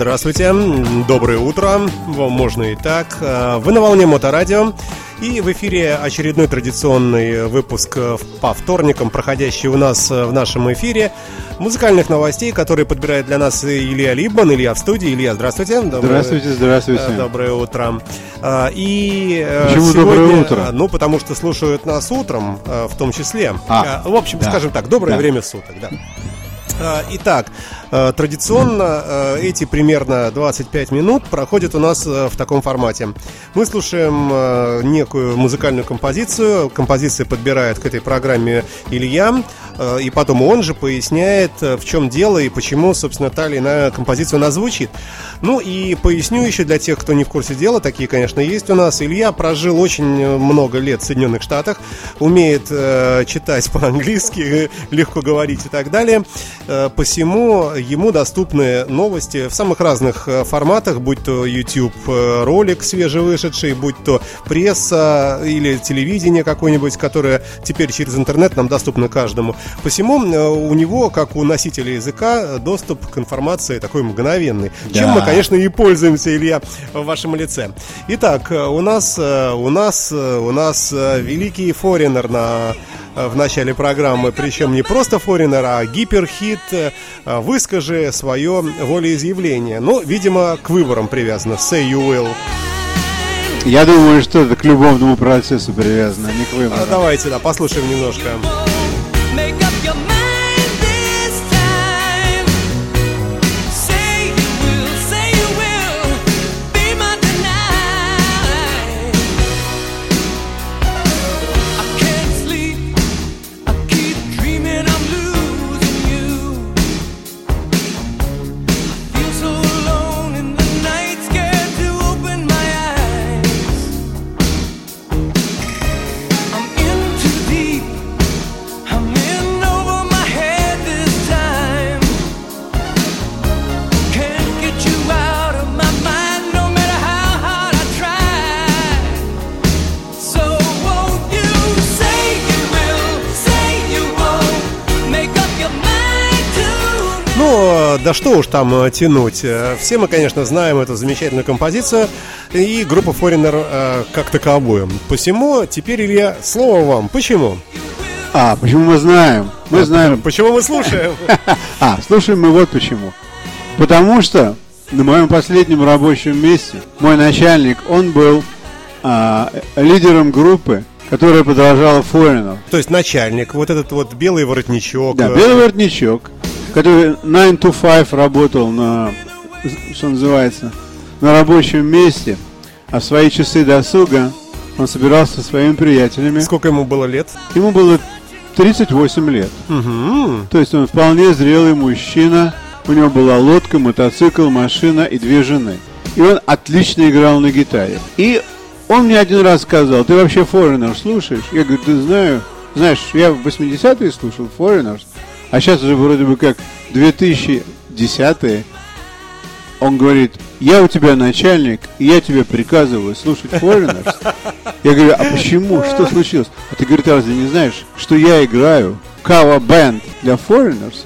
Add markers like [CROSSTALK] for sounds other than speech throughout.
Здравствуйте, доброе утро, можно и так. Э, вы на волне Моторадио. И в эфире очередной традиционный выпуск по вторникам, проходящий у нас в нашем эфире музыкальных новостей, которые подбирает для нас Илья Либман. Илья в студии. Илья, здравствуйте. Доброе, здравствуйте, здравствуйте. Э, доброе утро. Э, и Почему сегодня, доброе утро? Ну, потому что слушают нас утром, в том числе. А, в общем, да. скажем так, доброе да. время суток, да. Итак, Э, традиционно э, эти примерно 25 минут проходят у нас э, в таком формате. Мы слушаем некую музыкальную композицию, композиция подбирает к этой программе Илья, и потом он же поясняет, в чем дело и почему, собственно, та или иная композиция у. Ну и поясню еще для тех, кто не в курсе дела, такие, конечно, есть у нас. Илья прожил очень много лет в Соединенных Штатах, умеет читать [LAUGHS] по-английски, легко говорить и так далее. Посему ему доступны новости в самых разных э, форматах, будь то YouTube э, ролик свежевышедший, будь то пресса или телевидение какое-нибудь, которое теперь через интернет нам доступно каждому. Посему э, у него, как у носителя языка, доступ к информации такой мгновенный. Да. Чем мы, конечно, и пользуемся, Илья, в вашем лице. Итак, у нас, у нас, у нас великий форинер на Э, в начале программы, причем не просто форинер, а гиперхит э, «Выскажи свое волеизъявление». Ну, видимо, к выборам привязано «Say you will». Я думаю, что это к любовному процессу привязано, а не к выборам. А давайте, да, послушаем немножко. Да что уж там э, тянуть. Э, все мы, конечно, знаем эту замечательную композицию и группу Foreigner э, как таковую. Посему теперь, Илья, слово вам. Почему? А, почему мы знаем? Мы а, знаем. [LAUGHS] Почему мы слушаем? [LAUGHS] А, слушаем мы вот почему. Потому что на моем последнем рабочем месте мой начальник, он был а, лидером группы, которая подражала Форину. То есть начальник, вот этот вот белый воротничок. Да, белый воротничок который 9 to 5 работал на, что называется, на рабочем месте, а в свои часы досуга он собирался со своими приятелями. Сколько ему было лет? Ему было 38 лет. Угу. То есть он вполне зрелый мужчина. У него была лодка, мотоцикл, машина и две жены. И он отлично играл на гитаре. И он мне один раз сказал, ты вообще Foreigner слушаешь? Я говорю, ты знаю, знаешь, я в 80-е слушал Foreigners, а сейчас уже вроде бы как 2010 он говорит, я у тебя начальник, и я тебе приказываю слушать Foreigners. Я говорю, а почему? Что случилось? А ты, говорит, разве не знаешь, что я играю кава-бенд для Foreigners?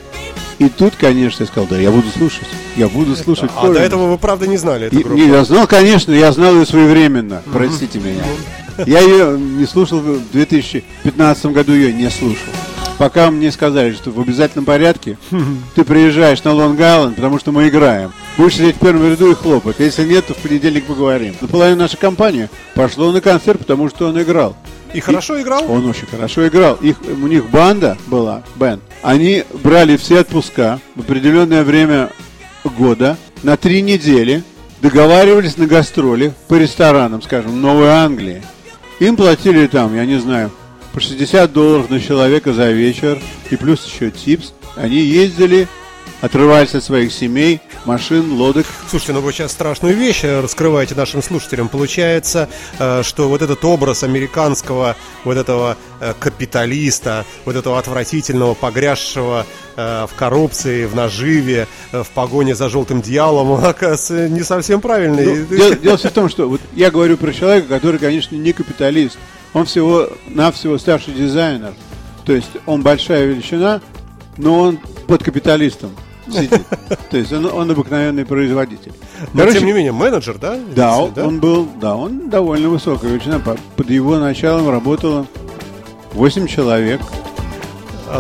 И тут, конечно, я сказал, да, я буду слушать. Я буду слушать А до этого вы, правда, не знали эту группу? Не, я знал, конечно, я знал ее своевременно. Простите меня. Я ее не слушал в 2015 году, ее не слушал пока мне сказали, что в обязательном порядке ты приезжаешь на Лонг-Айленд, потому что мы играем. Будешь сидеть в первом ряду и хлопать. Если нет, то в понедельник поговорим. Наполовину наша компания пошла на концерт, потому что он играл. И, и хорошо играл? Он очень хорошо играл. Их, у них банда была, бенд. Они брали все отпуска в определенное время года на три недели, договаривались на гастроли по ресторанам, скажем, Новой Англии. Им платили там, я не знаю, по 60 долларов на человека за вечер и плюс еще типс. Они ездили, отрывались от своих семей, машин, лодок. Слушайте, ну вы сейчас страшную вещь раскрываете нашим слушателям. Получается, э, что вот этот образ американского вот этого э, капиталиста, вот этого отвратительного, погрязшего э, в коррупции, в наживе, в погоне за желтым дьяволом, он, [LAUGHS] оказывается, не совсем правильный. Ну, дело, дело в том, что вот я говорю про человека, который, конечно, не капиталист. Он всего-навсего старший дизайнер. То есть он большая величина, но он под капиталистом. сидит. [LAUGHS] То есть он, он обыкновенный производитель. Но Короче, тем не менее, менеджер, да? Да, он, да? он был, да, он довольно высокая величина. Под его началом работало 8 человек.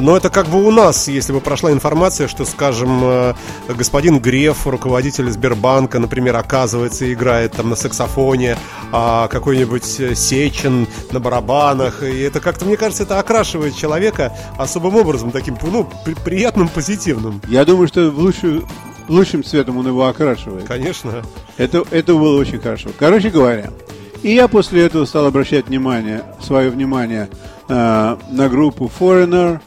Но это как бы у нас, если бы прошла информация, что, скажем, э, господин Греф, руководитель Сбербанка, например, оказывается, играет там на саксофоне, а какой-нибудь э, Сечин на барабанах. И это как-то, мне кажется, это окрашивает человека особым образом, таким, ну, приятным, позитивным. Я думаю, что в лучшую, лучшим цветом он его окрашивает. Конечно. Это, это было очень хорошо. Короче говоря, и я после этого стал обращать внимание, свое внимание э, на группу Foreigner,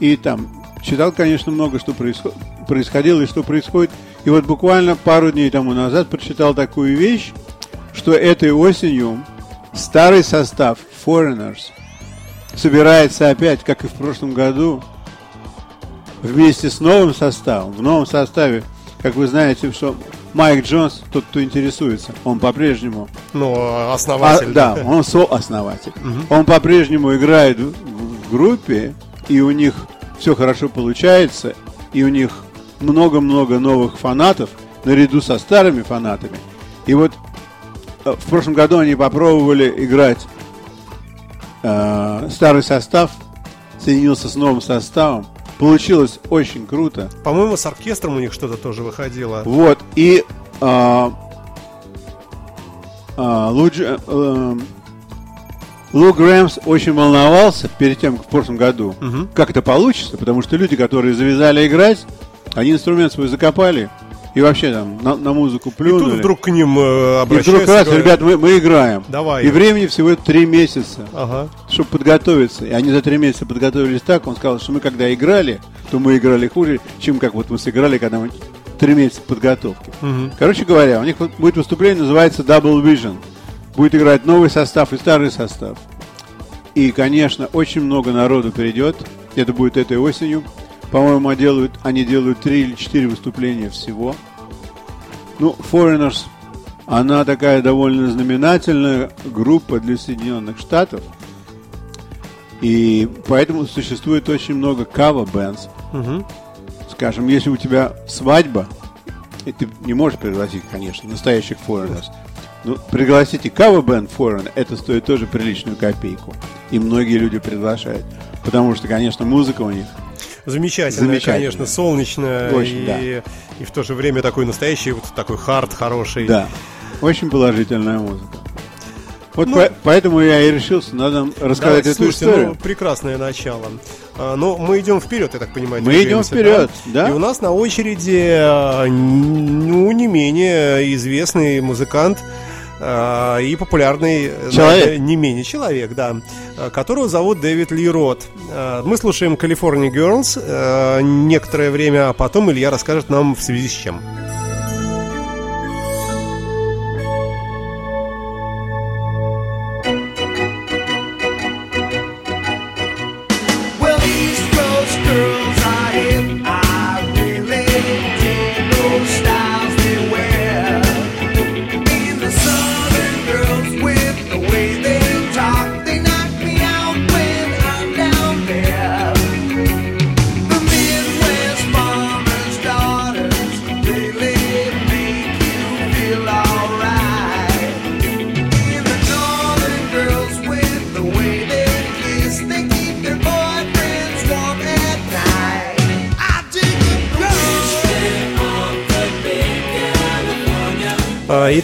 и там читал, конечно, много, что происход... происходило и что происходит. И вот буквально пару дней тому назад прочитал такую вещь, что этой осенью старый состав Foreigners собирается опять, как и в прошлом году, вместе с новым составом. В новом составе, как вы знаете, что Майк Джонс, тот, кто интересуется, он по-прежнему... Ну, основатель. А, да, он сооснователь. Угу. Он по-прежнему играет в, в группе, и у них все хорошо получается, и у них много-много новых фанатов, наряду со старыми фанатами. И вот э, в прошлом году они попробовали играть э, старый состав, соединился с новым составом. Получилось очень круто. По-моему, с оркестром у них что-то тоже выходило. Вот, и э, э, Луджи, э, Лу Грэмс очень волновался перед тем, как в прошлом году, угу. как это получится, потому что люди, которые завязали играть, они инструмент свой закопали и вообще там на, на музыку плюнули. И тут вдруг к ним э, обращаются. И вдруг раз, говорят, ребят, мы, мы играем. Давай. И времени всего три месяца, ага. чтобы подготовиться. И они за три месяца подготовились так, он сказал, что мы когда играли, то мы играли хуже, чем как вот мы сыграли, когда мы три месяца подготовки. Угу. Короче говоря, у них будет выступление, называется Double Vision будет играть новый состав и старый состав. И, конечно, очень много народу перейдет. Это будет этой осенью. По-моему, они делают, они делают три или четыре выступления всего. Ну, Foreigners, она такая довольно знаменательная группа для Соединенных Штатов. И поэтому существует очень много cover bands. Угу. Скажем, если у тебя свадьба, и ты не можешь пригласить, конечно, настоящих Foreigners, ну, пригласите cover band foreign, это стоит тоже приличную копейку. И многие люди приглашают. Потому что, конечно, музыка у них Замечательная, Замечательная. конечно, солнечная Очень, и, да. и в то же время такой настоящий, вот такой хард хороший. Да, очень положительная музыка. Вот ну, по, поэтому я и решился, надо рассказать да, эту слушайте, историю. Ну, прекрасное начало. А, но мы идем вперед, я так понимаю. Мы идем вперед, да? да. И у нас на очереди, а, ну, не менее известный музыкант, и популярный человек. не менее человек, да, которого зовут Дэвид Ли Рот. Мы слушаем California Girls некоторое время, а потом Илья расскажет нам в связи с чем.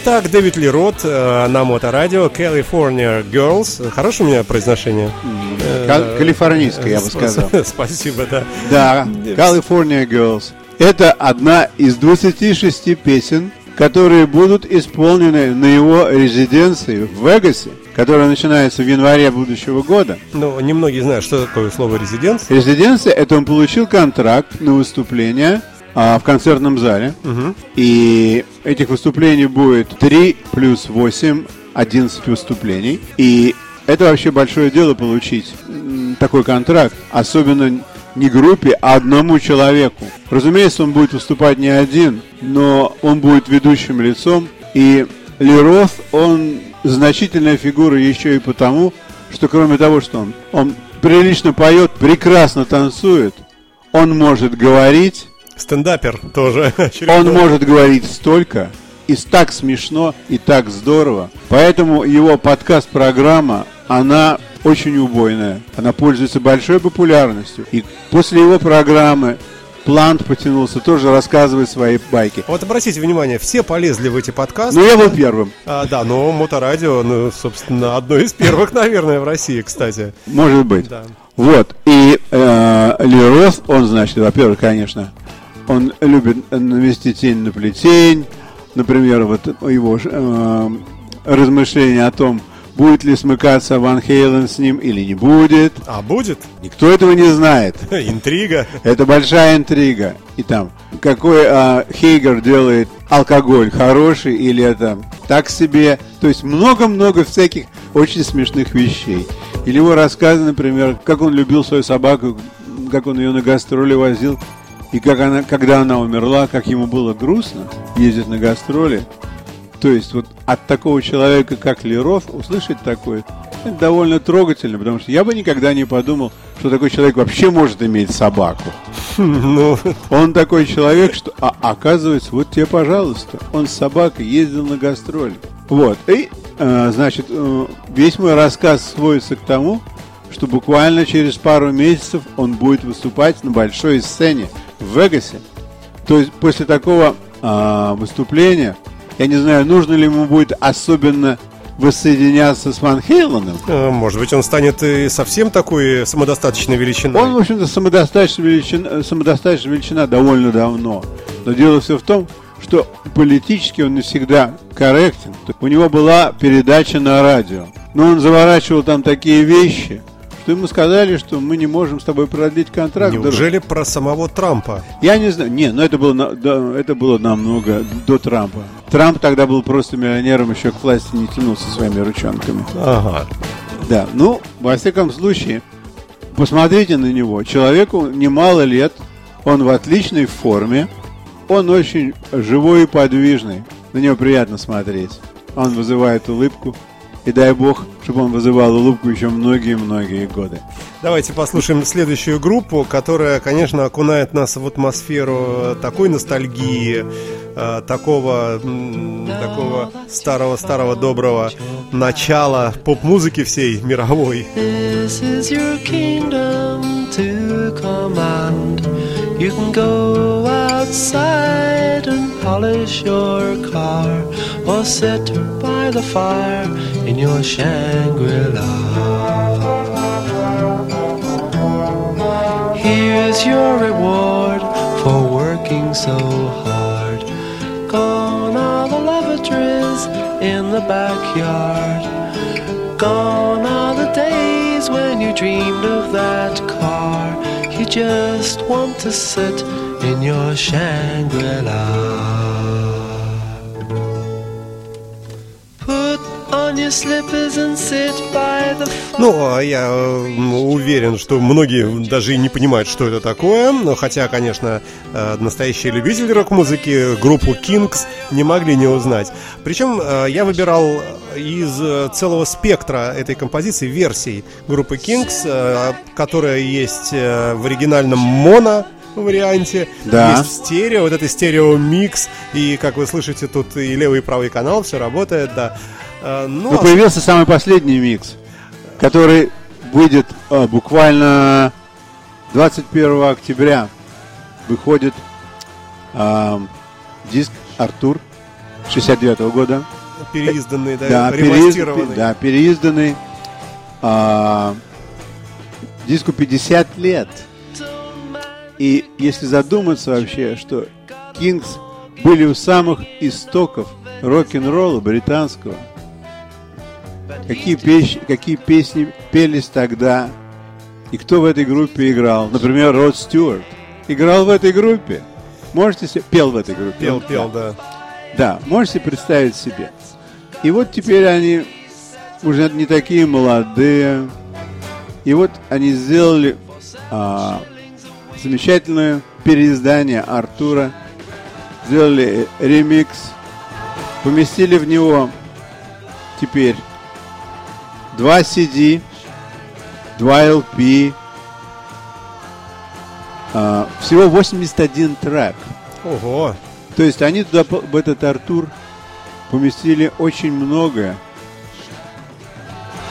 Итак, Дэвид Ли Рот э, на Моторадио, California Girls. Хорошее у меня произношение? Кал- калифорнийское, я бы сказал. [LAUGHS] Спасибо, да. Да, California Girls. Это одна из 26 песен, которые будут исполнены на его резиденции в Вегасе, которая начинается в январе будущего года. Ну, немногие знают, что такое слово резиденция. Резиденция – это он получил контракт на выступление а, в концертном зале. Угу. И этих выступлений будет 3 плюс 8, 11 выступлений. И это вообще большое дело получить такой контракт, особенно не группе, а одному человеку. Разумеется, он будет выступать не один, но он будет ведущим лицом. И Ли Роth, он значительная фигура еще и потому, что кроме того, что он, он прилично поет, прекрасно танцует, он может говорить, Стендапер тоже. [LAUGHS] Он может говорить столько, и так смешно, и так здорово. Поэтому его подкаст-программа, она очень убойная. Она пользуется большой популярностью. И после его программы Плант потянулся, тоже рассказывает свои байки. Вот обратите внимание, все полезли в эти подкасты. Ну, я был первым. А, да, но Моторадио, ну, собственно, одно из первых, [LAUGHS] наверное, в России, кстати. Может быть. Да. Вот. И э, Лерос, он, значит, во-первых, конечно, он любит навести тень на плетень. Например, вот его э, размышления о том, будет ли смыкаться Ван Хейлен с ним или не будет. А будет? Никто этого не знает. [LAUGHS] Интрига. Это большая интрига. И там, какой а, Хейгер делает алкоголь, хороший или это так себе. То есть много-много всяких очень смешных вещей. Или его рассказы, например, как он любил свою собаку, как он ее на гастроли возил, и как она, когда она умерла, как ему было грустно ездить на гастроли. То есть вот от такого человека, как Леров, услышать такое, это довольно трогательно, потому что я бы никогда не подумал, что такой человек вообще может иметь собаку. [LAUGHS] Ну, он такой человек, что, а оказывается, вот тебе, пожалуйста, он с собакой ездил на гастроли. Вот, и, э, значит, э, весь мой рассказ сводится к тому, что буквально через пару месяцев он будет выступать на большой сцене в Вегасе. То есть после такого э, выступления я не знаю, нужно ли ему будет особенно воссоединяться с Ван Хейленом. Э, может быть, он станет и совсем такой самодостаточной величиной. Он, в общем-то, самодостаточная величина, самодостаточная величина довольно давно. Но дело все в том, что политически он не всегда корректен. У него была передача на радио. Но он заворачивал там такие вещи, что ему сказали, что мы не можем с тобой продлить контракт. Неужели даже... про самого Трампа? Я не знаю. Не, но это было, да, это было намного до Трампа. Трамп тогда был просто миллионером, еще к власти не тянулся своими ручонками. Ага. Да, ну, во всяком случае, посмотрите на него. Человеку немало лет, он в отличной форме, он очень живой и подвижный. На него приятно смотреть. Он вызывает улыбку. И дай бог, чтобы он вызывал улыбку еще многие-многие годы. Давайте послушаем следующую группу, которая, конечно, окунает нас в атмосферу такой ностальгии, э, такого, такого старого-старого доброго начала поп-музыки всей мировой. This is your kingdom to command. You can go outside and polish your car or sit by the fire in your Shangri-La. Here's your reward for working so hard. Gone are the lavatories in the backyard. Gone are the days when you dreamed of that car. Just want to sit in your Shangri-La. Ну, а я уверен, что многие даже и не понимают, что это такое. Но хотя, конечно, э, настоящие любители рок-музыки группу Kings не могли не узнать. Причем э, я выбирал из целого спектра этой композиции версий группы Kings, которая есть э, в оригинальном моно варианте, да. есть стерео, вот это стерео-микс, и, как вы слышите, тут и левый, и правый канал, все работает, да. А, ну, Но а... появился самый последний микс, который выйдет а, буквально 21 октября. Выходит а, диск Артур 69 -го года. Переизданный, да, да, переизданный. Да, переизданный. А, диску 50 лет. И если задуматься вообще, что Кингс были у самых истоков рок-н-ролла британского – Какие, песни, какие песни пелись тогда? И кто в этой группе играл? Например, Род Стюарт. Играл в этой группе. Можете себе... Пел в этой группе. Пел, пел, да. Да, можете представить себе. И вот теперь они уже не такие молодые. И вот они сделали а, замечательное переиздание Артура. Сделали ремикс. Поместили в него теперь Два CD, два LP, а, всего 81 трек. Ого. То есть они туда, в этот Артур, поместили очень многое.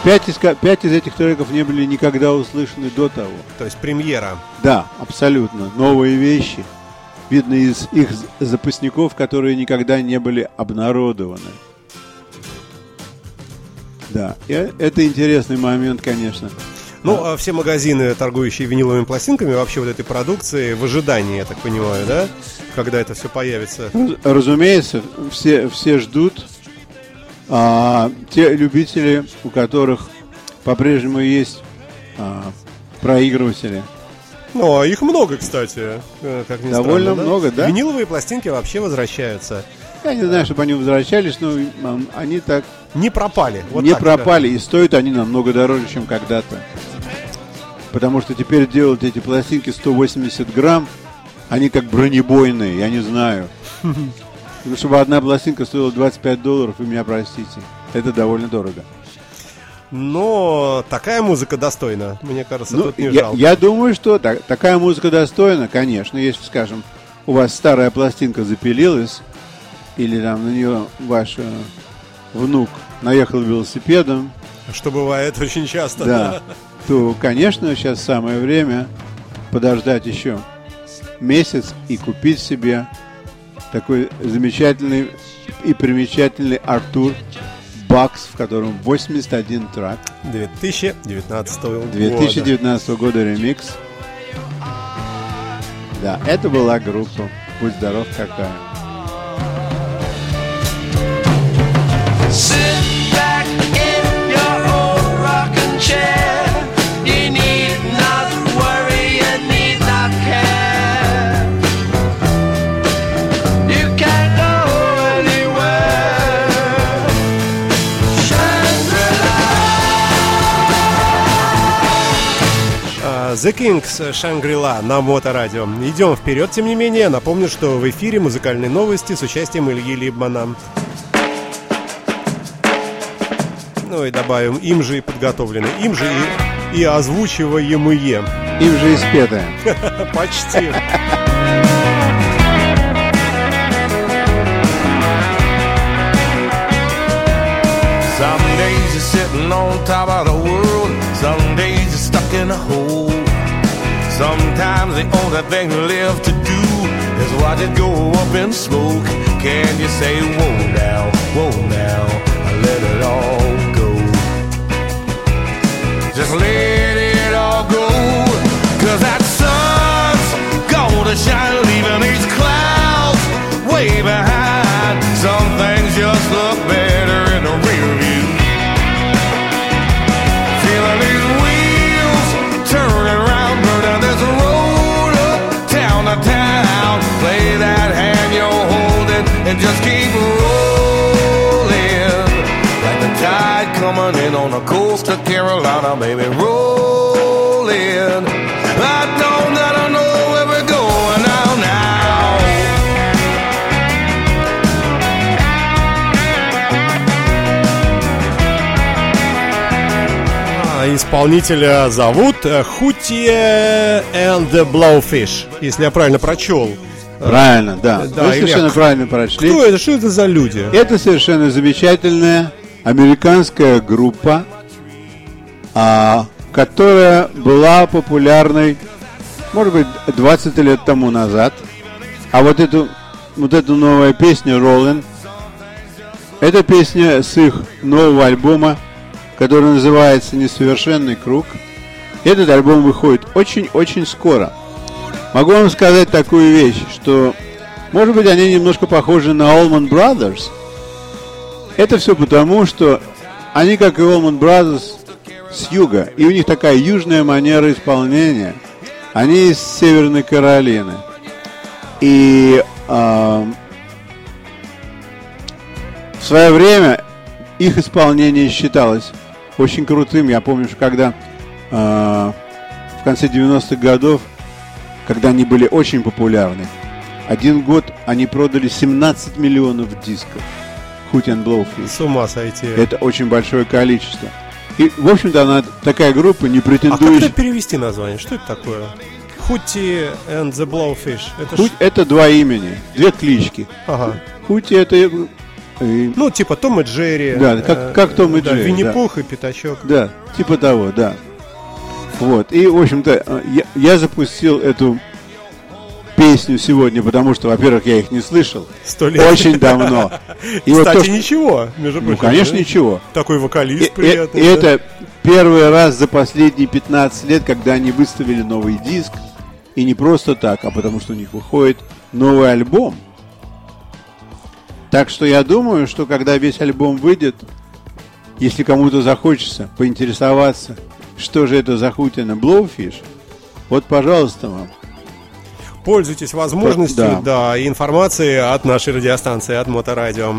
Пять из, пять из этих треков не были никогда услышаны до того. То есть премьера. Да, абсолютно. Новые вещи. Видно из их запасников, которые никогда не были обнародованы. Да, это интересный момент, конечно. Ну, а все магазины, торгующие виниловыми пластинками, вообще вот этой продукции в ожидании, я так понимаю, да? Когда это все появится. Раз- Разумеется, все, все ждут. А, те любители, у которых по-прежнему есть а, проигрыватели. Ну, а их много, кстати. э, Как ни Довольно странно, много, да? Виниловые пластинки вообще возвращаются. Я не знаю, чтобы они возвращались, но они так Не пропали. Вот не так пропали, и стоят они намного дороже, чем когда-то. Потому что теперь делают эти пластинки 180 грамм, они как бронебойные, я не знаю. [LAUGHS] Чтобы одна пластинка стоила 25 долларов, вы меня простите. Это довольно дорого. Но такая музыка достойна. Мне кажется, Ну, тут не я, жалко. я думаю, что так- такая музыка достойна, конечно. Если, скажем, у вас старая пластинка запилилась, или там на нее ваш э, внук наехал велосипедом, Что бывает очень часто. да, [LAUGHS] то, конечно, сейчас самое время подождать еще месяц и купить себе такой замечательный и примечательный Артур Бакс, в котором 81 трек. 2019 года. 2019 года ремикс. Да, это была группа «Будь здоров какая». Sit The Kings Шангрила на Моторадио. Идем вперед, тем не менее. Напомню, что в эфире музыкальные новости с участием Ильи Либмана. Ну и добавим, им же и подготовлены, им же и, и озвучиваемые. Им же испетая. [LAUGHS] Почти. Some days you're sitting on top of Sometimes the only thing left to do is watch it go up in smoke. Can you say, whoa now, whoa now, let it all go? Just let it all go, cause that sun's gonna shine, leaving these clouds way behind. Some things just look better coast of Carolina, baby, rolling. I don't, I don't know where we're going now, now. А, Исполнителя зовут э, Хутие and the Blowfish, если я правильно прочел. Правильно, да. Да, Вы совершенно правильно прочли. Кто это? Что это за люди? Это совершенно замечательная американская группа, а, которая была популярной, может быть, 20 лет тому назад. А вот эту, вот эту новая песня «Rollin'» это песня с их нового альбома, который называется «Несовершенный круг». Этот альбом выходит очень-очень скоро. Могу вам сказать такую вещь, что, может быть, они немножко похожи на Allman Brothers. Это все потому, что они, как и Allman Brothers, с юга, и у них такая южная манера исполнения. Они из Северной Каролины. И а, в свое время их исполнение считалось очень крутым. Я помню, что когда а, в конце 90-х годов, когда они были очень популярны, один год они продали 17 миллионов дисков. Hoot and Blowfish. С ума сойти. Это очень большое количество. И, в общем-то, она такая группа, не А как претендующая... это перевести название? Что это такое? Хутти and the Blowfish. Это Хуть ж- это два имени, две клички. Ага. Хути это э, э, Ну, типа Том и Джерри. Да, как- э, как Том и да, Джерри, Винни-Пух и Пятачок. Да, типа того, да. Вот. И, в общем-то, э, я, я запустил эту песню сегодня, потому что, во-первых, я их не слышал Сто лет. очень давно. [LAUGHS] И вот Кстати, то, что- ничего, между ну, прочим. конечно, да? ничего. Такой вокалист приятный. и да. это первый раз за последние 15 лет, когда они выставили новый диск. И не просто так, а потому что у них выходит новый альбом. Так что я думаю, что когда весь альбом выйдет, если кому-то захочется поинтересоваться, что же это за хутина Blowfish, вот, пожалуйста, вам. Пользуйтесь возможностью, Да. да, и информацией от нашей радиостанции, от Моторадио.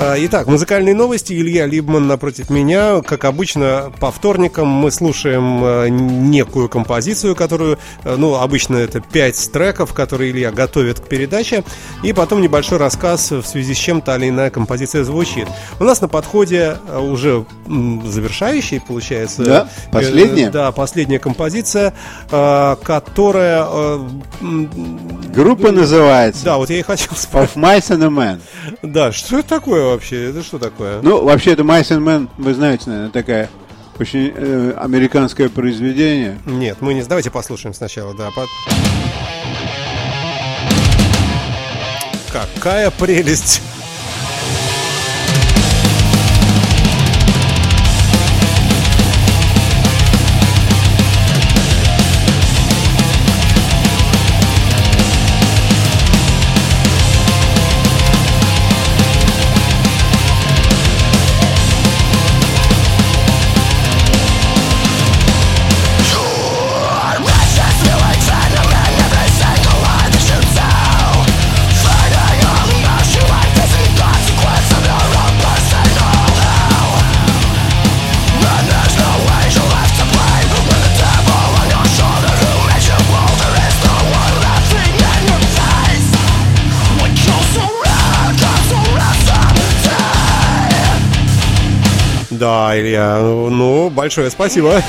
А, Итак, музыкальные новости. Илья Либман напротив меня. Как обычно, по вторникам мы слушаем э, некую композицию, которую, э, ну, обычно это пять треков, которые Илья готовит к передаче, и потом небольшой рассказ, в связи с чем та или иная композиция звучит. У нас на подходе уже завершающий, получается. Да, э, последняя. Да, последняя композиция, которая... Группа называется Да, вот я и хотел спросить. Of Mice and a Man. Да, что это такое вообще? Это что такое? Ну, вообще, это and Men, вы знаете, наверное, такая очень э, американское произведение. Нет, мы не... Давайте послушаем сначала, да. по- Какая прелесть! Да, Илья, ну, большое спасибо.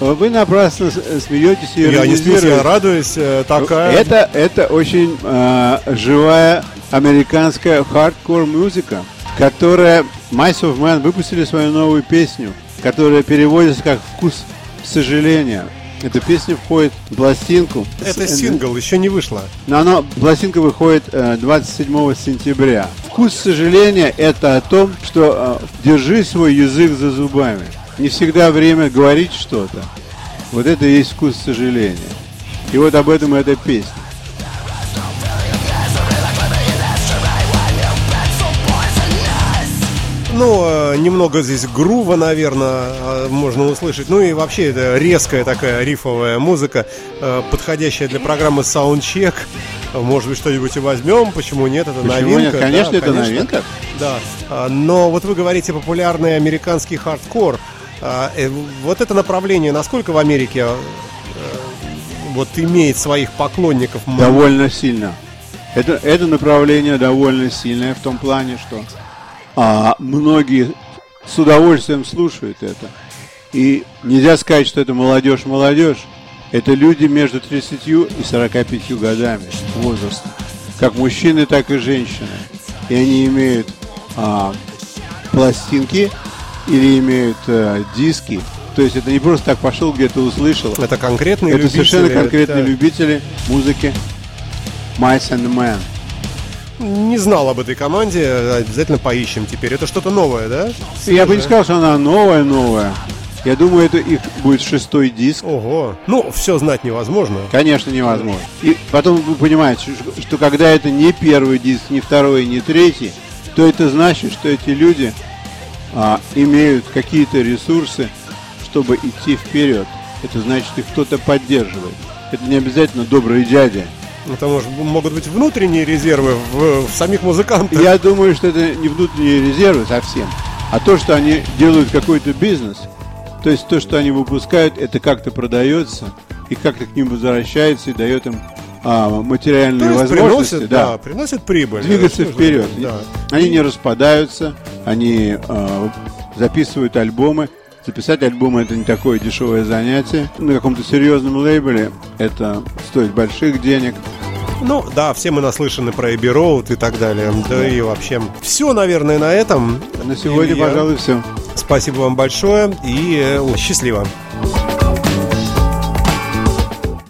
Вы напрасно смеетесь и Я не смеюсь, я радуюсь. э, Такая... Это, это очень э, живая американская хардкор музыка, которая Of Mice & Men выпустили свою новую песню, которая переводится как «Вкус сожаления». Эта песня входит в пластинку. Это С- сингл, еще не вышло. Но она, пластинка выходит э, 27 сентября. Вкус сожаления – это о том, что э, держи свой язык за зубами. Не всегда время говорить что-то. Вот это и есть вкус сожаления. И вот об этом эта песня. Ну, э, немного здесь грува, наверное, э, можно услышать. Ну и вообще это резкая такая рифовая музыка, э, подходящая для программы Soundcheck. Может быть, что-нибудь и возьмем, почему нет, это Почему новинка. нет? Конечно, да, это новинка. Да, А, но вот вы говорите популярный американский хардкор. А, Вот это направление, насколько в Америке вот имеет своих поклонников? Довольно сильно. Это, это направление довольно сильное в том плане, что а, многие с удовольствием слушают это. И нельзя сказать, что это молодежь-молодежь. Это люди между 30 и 45 годами возраста. Как мужчины, так и женщины. И они имеют а, пластинки или имеют а, диски. То есть это не просто так пошел, где-то услышал. Это конкретные Это любители, совершенно конкретные это- любители музыки Mice and Men. Не знал об этой команде, обязательно поищем теперь. Это что-то новое, да? Я бы не сказал, что она новая-новая. Я думаю, это их будет шестой диск. Ого. Ну, все знать невозможно. Конечно, невозможно. И потом вы понимаете, что, что когда это не первый диск, не второй, не третий, то это значит, что эти люди а, имеют какие-то ресурсы, чтобы идти вперед. Это значит, их кто-то поддерживает. Это не обязательно добрые дяди. Это может, могут быть внутренние резервы в, в самих музыкантах. Я думаю, что это не внутренние резервы совсем, а то, что они делают какой-то бизнес. То есть то, что они выпускают, это как-то продается и как-то к ним возвращается и дает им а, То материальные есть возможности. приносит, да. да, приносит прибыль. Двигаться Что вперед. Да. Они не распадаются, они а, записывают альбомы, Записать альбом это не такое дешевое занятие. На каком-то серьезном лейбле это стоит больших денег. Ну, да, все мы наслышаны про Эбби Роуд и так далее. Да, да и вообще. Все, наверное, на этом. На сегодня, Илья, пожалуй, все. Спасибо вам большое и э, счастливо.